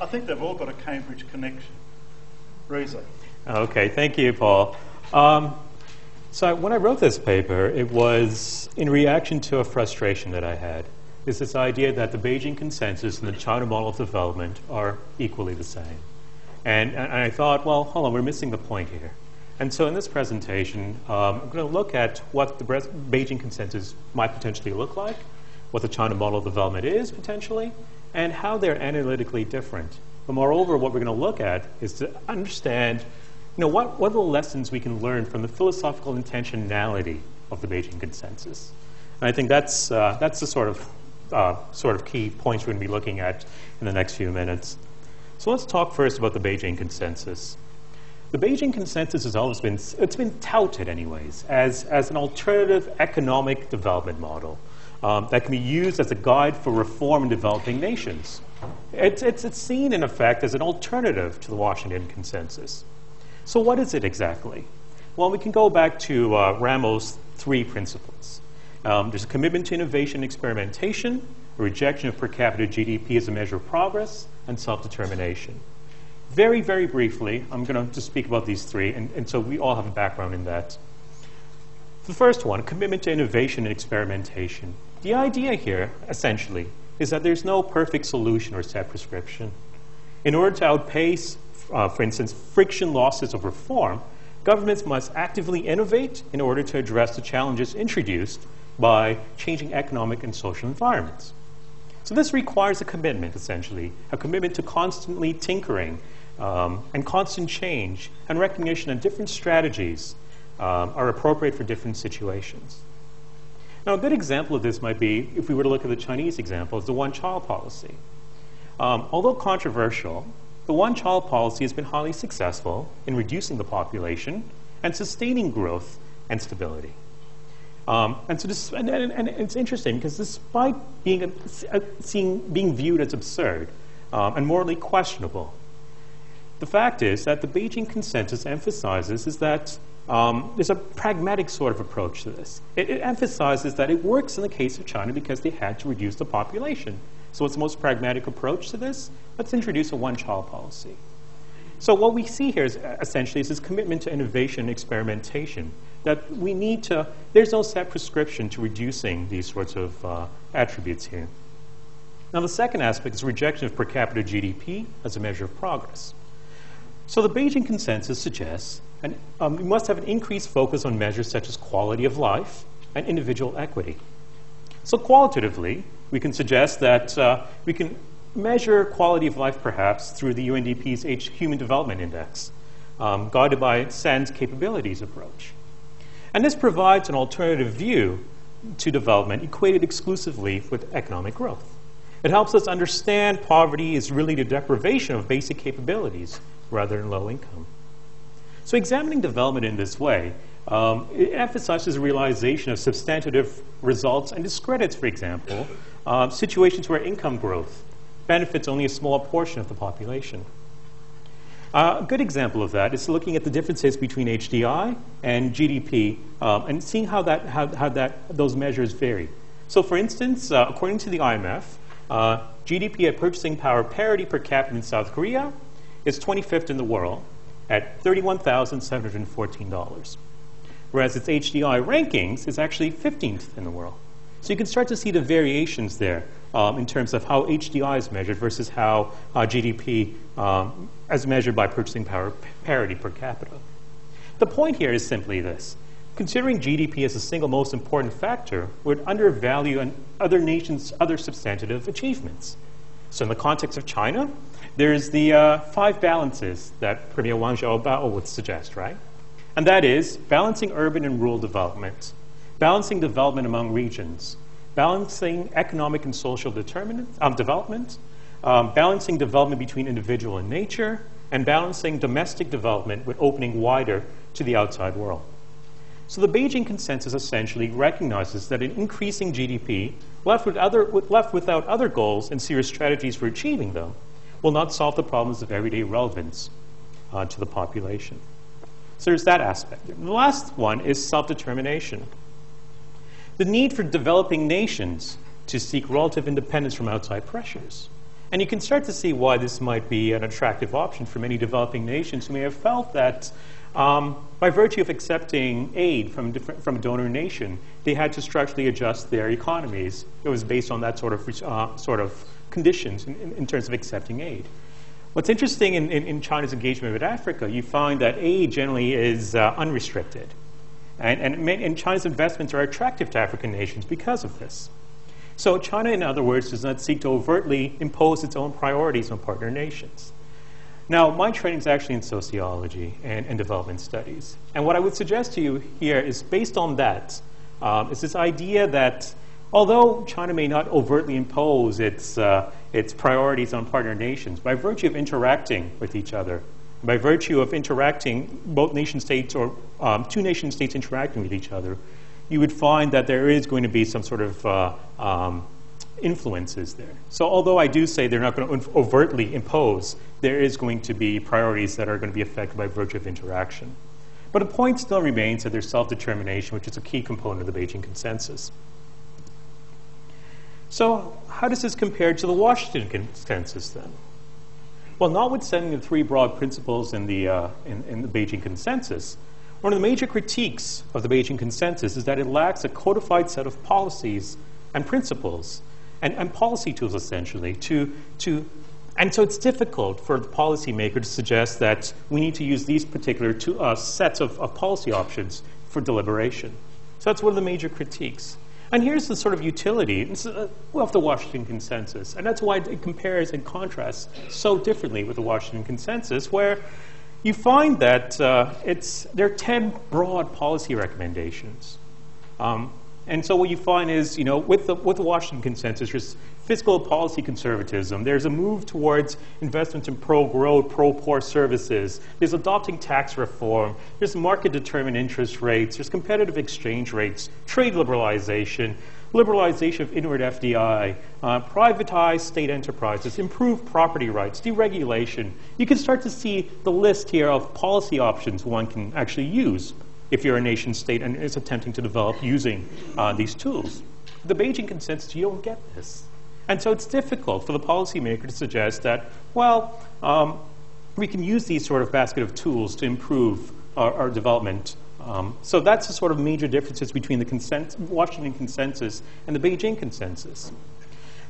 I think they've all got a Cambridge connection. Reza. Okay, thank you, Paul. Um, so when I wrote this paper, it was in reaction to a frustration that I had. Is this idea that the Beijing Consensus and the China Model of Development are equally the same. And, and I thought, well, hold on, we're missing the point here. And so in this presentation, um, I'm going to look at what the Beijing Consensus might potentially look like, what the China Model of Development is potentially, and how they're analytically different. But moreover, what we're going to look at is to understand you know, what, what are the lessons we can learn from the philosophical intentionality of the Beijing Consensus? And I think that's, uh, that's the sort of, uh, sort of key points we're going to be looking at in the next few minutes. So let's talk first about the Beijing Consensus. The Beijing Consensus has always been, it's been touted anyways, as, as an alternative economic development model um, that can be used as a guide for reform in developing nations. It's, it's, it's seen, in effect, as an alternative to the Washington Consensus. So what is it exactly? Well, we can go back to uh, Ramo's three principles. Um, there's a commitment to innovation and experimentation, a rejection of per capita GDP as a measure of progress, and self-determination. Very, very briefly, I'm going to just speak about these three, and, and so we all have a background in that. The first one, commitment to innovation and experimentation. The idea here, essentially, is that there's no perfect solution or set prescription. In order to outpace uh, for instance, friction losses of reform, governments must actively innovate in order to address the challenges introduced by changing economic and social environments. So this requires a commitment, essentially, a commitment to constantly tinkering um, and constant change and recognition of different strategies um, are appropriate for different situations. Now, a good example of this might be, if we were to look at the Chinese example, is the one-child policy. Um, although controversial, the one child policy has been highly successful in reducing the population and sustaining growth and stability. Um, and so this, and, and, and, it's interesting because despite being, a, a, seeing, being viewed as absurd um, and morally questionable, the fact is that the Beijing consensus emphasizes is that um, there's a pragmatic sort of approach to this. It, it emphasizes that it works in the case of China because they had to reduce the population. So what's the most pragmatic approach to this? Let's introduce a one-child policy. So what we see here is uh, essentially is this commitment to innovation and experimentation, that we need to, there's no set prescription to reducing these sorts of uh, attributes here. Now the second aspect is rejection of per capita GDP as a measure of progress. So the Beijing Consensus suggests and um, we must have an increased focus on measures such as quality of life and individual equity. So qualitatively, we can suggest that uh, we can measure quality of life perhaps through the UNDP's H Human Development Index, um, guided by Sen's capabilities approach. And this provides an alternative view to development equated exclusively with economic growth. It helps us understand poverty is really the deprivation of basic capabilities rather than low income. So examining development in this way um, it emphasizes the realization of substantive results and discredits, for example, uh, situations where income growth benefits only a small portion of the population. Uh, a good example of that is looking at the differences between HDI and GDP um, and seeing how, that, how, how that, those measures vary. So for instance, uh, according to the IMF, uh, GDP at purchasing power parity per capita in South Korea is 25th in the world at $31,714 whereas its HDI rankings is actually 15th in the world. So you can start to see the variations there um, in terms of how HDI is measured versus how uh, GDP um, as measured by purchasing power parity per capita. The point here is simply this. Considering GDP as the single most important factor would undervalue other nations' other substantive achievements. So in the context of China, there's the uh, five balances that Premier Wen Jiabao would suggest, right? and that is balancing urban and rural development, balancing development among regions, balancing economic and social um, development, um, balancing development between individual and nature, and balancing domestic development with opening wider to the outside world. So the Beijing Consensus essentially recognizes that an increasing GDP, left, with other, left without other goals and serious strategies for achieving them, will not solve the problems of everyday relevance uh, to the population. So there's that aspect. The last one is self-determination. The need for developing nations to seek relative independence from outside pressures. And you can start to see why this might be an attractive option for many developing nations who may have felt that um, by virtue of accepting aid from, from a donor nation, they had to structurally adjust their economies. It was based on that sort of, uh, sort of conditions in, in, terms of accepting aid. What's interesting in, in, in, China's engagement with Africa, you find that aid generally is uh, unrestricted. And, and, and China's investments are attractive to African nations because of this. So China, in other words, does not seek to overtly impose its own priorities on partner nations. Now, my training is actually in sociology and, and, development studies. And what I would suggest to you here is based on that, um, is this idea that although China may not overtly impose its, uh, its priorities on partner nations, by virtue of interacting with each other, by virtue of interacting, both nation states or um, two nation states interacting with each other, you would find that there is going to be some sort of uh, um, influences there. So although I do say they're not going to overtly impose, there is going to be priorities that are going to be affected by virtue of interaction. But a point still remains that there's self-determination, which is a key component of the Beijing Consensus. So how does this compare to the Washington Consensus then? Well, notwithstanding the three broad principles in the, uh, in, in the Beijing Consensus, one of the major critiques of the Beijing Consensus is that it lacks a codified set of policies and principles and, and policy tools essentially to, to and so it's difficult for the policymaker to suggest that we need to use these particular two, uh, sets of, of policy options for deliberation. So that's one of the major critiques. And here's the sort of utility uh, of the Washington Consensus. And that's why it compares and contrasts so differently with the Washington Consensus, where you find that uh, it's, there are 10 broad policy recommendations. Um, and so what you find is, you know, with the, with the Washington consensus, there's fiscal policy conservatism. There's a move towards investments in pro-growth, pro-poor services. There's adopting tax reform. There's market-determined interest rates. There's competitive exchange rates, trade liberalization, liberalization of inward FDI, uh, privatized state enterprises, improved property rights, deregulation. You can start to see the list here of policy options one can actually use if you're a nation state and is attempting to develop using uh, these tools. The Beijing consensus, you don't get this. And so it's difficult for the policymaker to suggest that, well, um, we can use these sort of basket of tools to improve our, our development. Um, so that's the sort of major differences between the consent, Washington consensus and the Beijing consensus.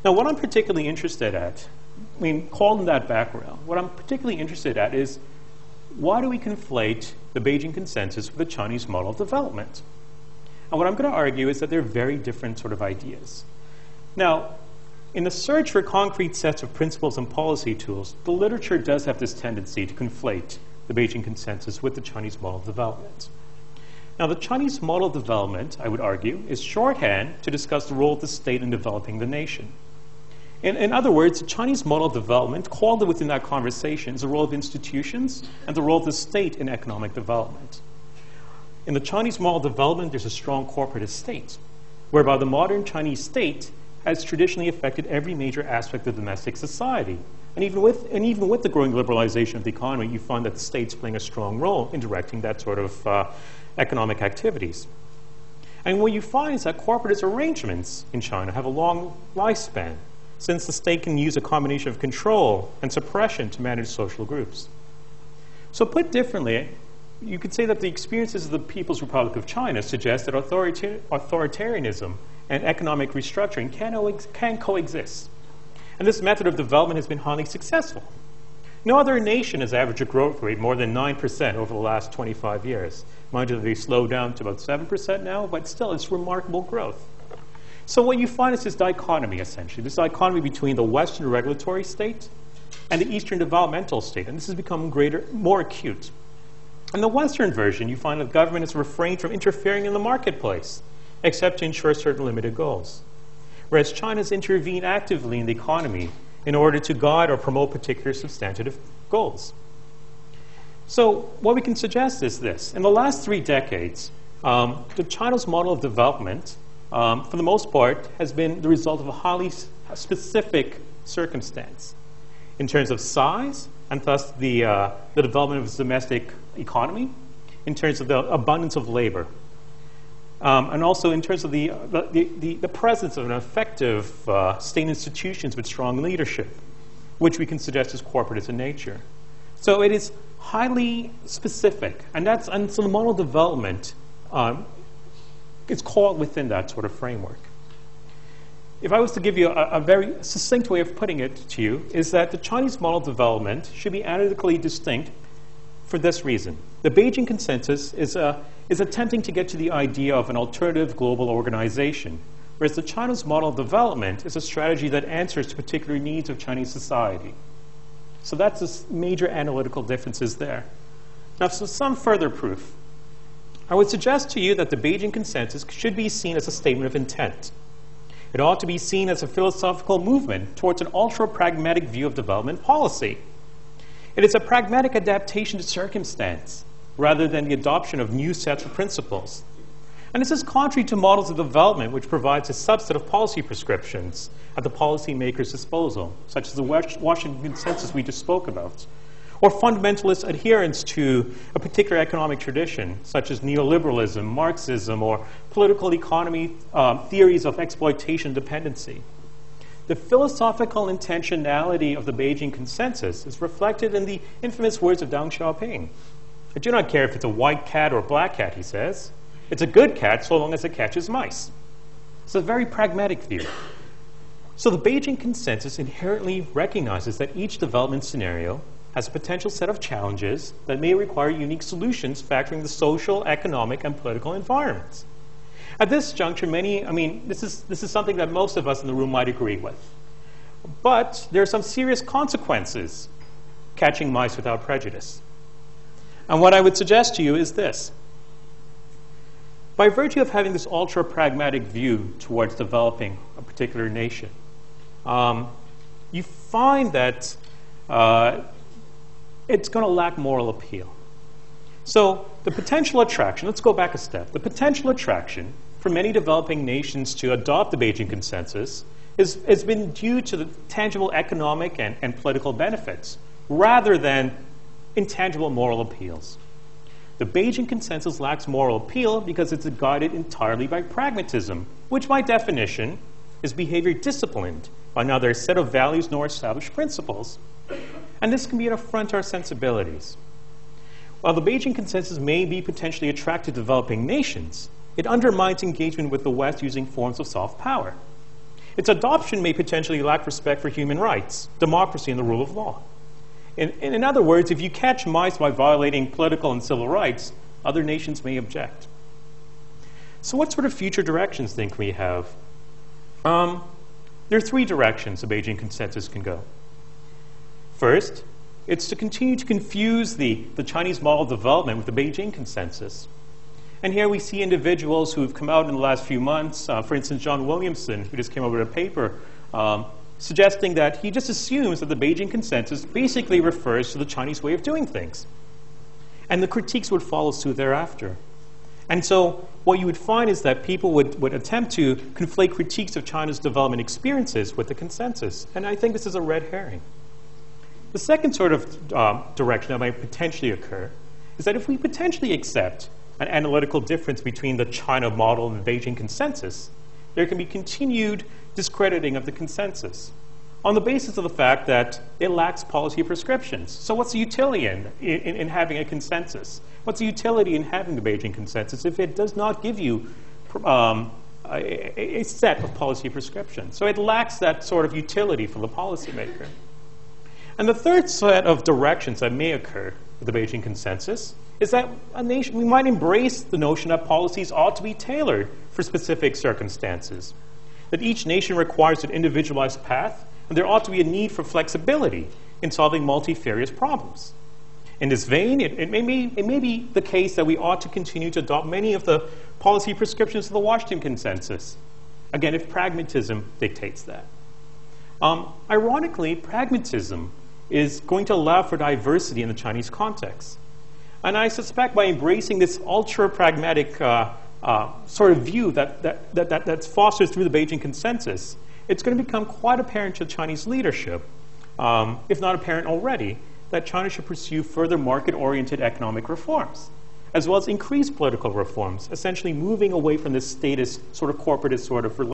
Now, what I'm particularly interested at, I mean, called in that background, what I'm particularly interested at is why do we conflate the Beijing Consensus with the Chinese model of development? And what I'm going to argue is that they're very different sort of ideas. Now, in the search for concrete sets of principles and policy tools, the literature does have this tendency to conflate the Beijing Consensus with the Chinese model of development. Now, the Chinese model of development, I would argue, is shorthand to discuss the role of the state in developing the nation. In, in, other words, the Chinese model of development called within that conversation is the role of institutions and the role of the state in economic development. In the Chinese model of development, there's a strong corporate state, whereby the modern Chinese state has traditionally affected every major aspect of domestic society. And even, with, and even with the growing liberalization of the economy, you find that the state's playing a strong role in directing that sort of uh, economic activities. And what you find is that corporate arrangements in China have a long lifespan since the state can use a combination of control and suppression to manage social groups. So put differently, you could say that the experiences of the People's Republic of China suggest that authoritarianism and economic restructuring can, can coexist. And this method of development has been highly successful. No other nation has averaged a growth rate more than 9% over the last 25 years. Mind you, they slowed down to about 7% now, but still, it's remarkable growth. So what you find is this dichotomy, essentially, this dichotomy between the Western regulatory state and the Eastern developmental state. And this has become greater, more acute. In the Western version, you find that government has refrained from interfering in the marketplace, except to ensure certain limited goals. Whereas China has intervened actively in the economy in order to guide or promote particular substantive goals. So what we can suggest is this. In the last three decades, um, the China's model of development um, for the most part, has been the result of a highly specific circumstance in terms of size and thus the, uh, the development of its domestic economy, in terms of the abundance of labor, um, and also in terms of the, the, the, the presence of an effective uh, state institutions with strong leadership. which we can suggest is corporatist in nature. So it is highly specific, and that's and so the model development um, is caught within that sort of framework. If I was to give you a, a, very succinct way of putting it to you, is that the Chinese model development should be analytically distinct for this reason. The Beijing Consensus is, uh, is attempting to get to the idea of an alternative global organization, whereas the China's model development is a strategy that answers to particular needs of Chinese society. So that's the major analytical differences there. Now, so some further proof. I would suggest to you that the Beijing Consensus should be seen as a statement of intent. It ought to be seen as a philosophical movement towards an ultra pragmatic view of development policy. It is a pragmatic adaptation to circumstance rather than the adoption of new sets of principles. And this is contrary to models of development which provides a subset of policy prescriptions at the policymaker's disposal, such as the Washington Consensus we just spoke about, or fundamentalist adherence to a particular economic tradition, such as neoliberalism, Marxism, or political economy uh, theories of exploitation dependency. The philosophical intentionality of the Beijing Consensus is reflected in the infamous words of Deng Xiaoping. I do not care if it's a white cat or a black cat, he says. It's a good cat so long as it catches mice. It's a very pragmatic view. So the Beijing Consensus inherently recognizes that each development scenario has a potential set of challenges that may require unique solutions factoring the social, economic, and political environments. At this juncture, many, I mean, this is, this is something that most of us in the room might agree with. But there are some serious consequences catching mice without prejudice. And what I would suggest to you is this by virtue of having this ultra pragmatic view towards developing a particular nation, um, you find that uh, it's going to lack moral appeal. So, the potential attraction, let's go back a step. The potential attraction for many developing nations to adopt the Beijing Consensus is, has been due to the tangible economic and, and political benefits rather than intangible moral appeals. The Beijing Consensus lacks moral appeal because it's guided entirely by pragmatism, which by definition is behavior disciplined by neither a set of values nor established principles. And this can be an affront to our sensibilities. While the Beijing Consensus may be potentially attractive to developing nations, it undermines engagement with the West using forms of soft power. Its adoption may potentially lack respect for human rights, democracy, and the rule of law. In, in other words, if you catch mice by violating political and civil rights, other nations may object. So, what sort of future directions think we have? Um, there are three directions the Beijing Consensus can go. First, it's to continue to confuse the, the Chinese model of development with the Beijing Consensus. And here we see individuals who have come out in the last few months, uh, for instance, John Williamson, who just came over with a paper um, suggesting that he just assumes that the Beijing Consensus basically refers to the Chinese way of doing things. And the critiques would follow suit thereafter. And so what you would find is that people would, would attempt to conflate critiques of China's development experiences with the consensus. And I think this is a red herring. The second sort of uh, direction that might potentially occur is that if we potentially accept an analytical difference between the China model and the Beijing consensus, there can be continued discrediting of the consensus on the basis of the fact that it lacks policy prescriptions. So what's the utility in, in, in, having a consensus? What's the utility in having the Beijing consensus if it does not give you um, a, a, set of policy prescriptions? So it lacks that sort of utility for the policymaker. And the third set of directions that may occur with the Beijing consensus is that a nation, we might embrace the notion that policies ought to be tailored for specific circumstances that each nation requires an individualized path, and there ought to be a need for flexibility in solving multifarious problems. In this vein, it, it, may be, it may be the case that we ought to continue to adopt many of the policy prescriptions of the Washington Consensus. Again, if pragmatism dictates that. Um, ironically, pragmatism is going to allow for diversity in the Chinese context. And I suspect by embracing this ultra pragmatic uh, uh, sort of view that, that, that, that, that's fostered through the Beijing Consensus, it's going to become quite apparent to Chinese leadership, um, if not apparent already, that China should pursue further market oriented economic reforms, as well as increase political reforms, essentially moving away from this status, sort of corporatist sort of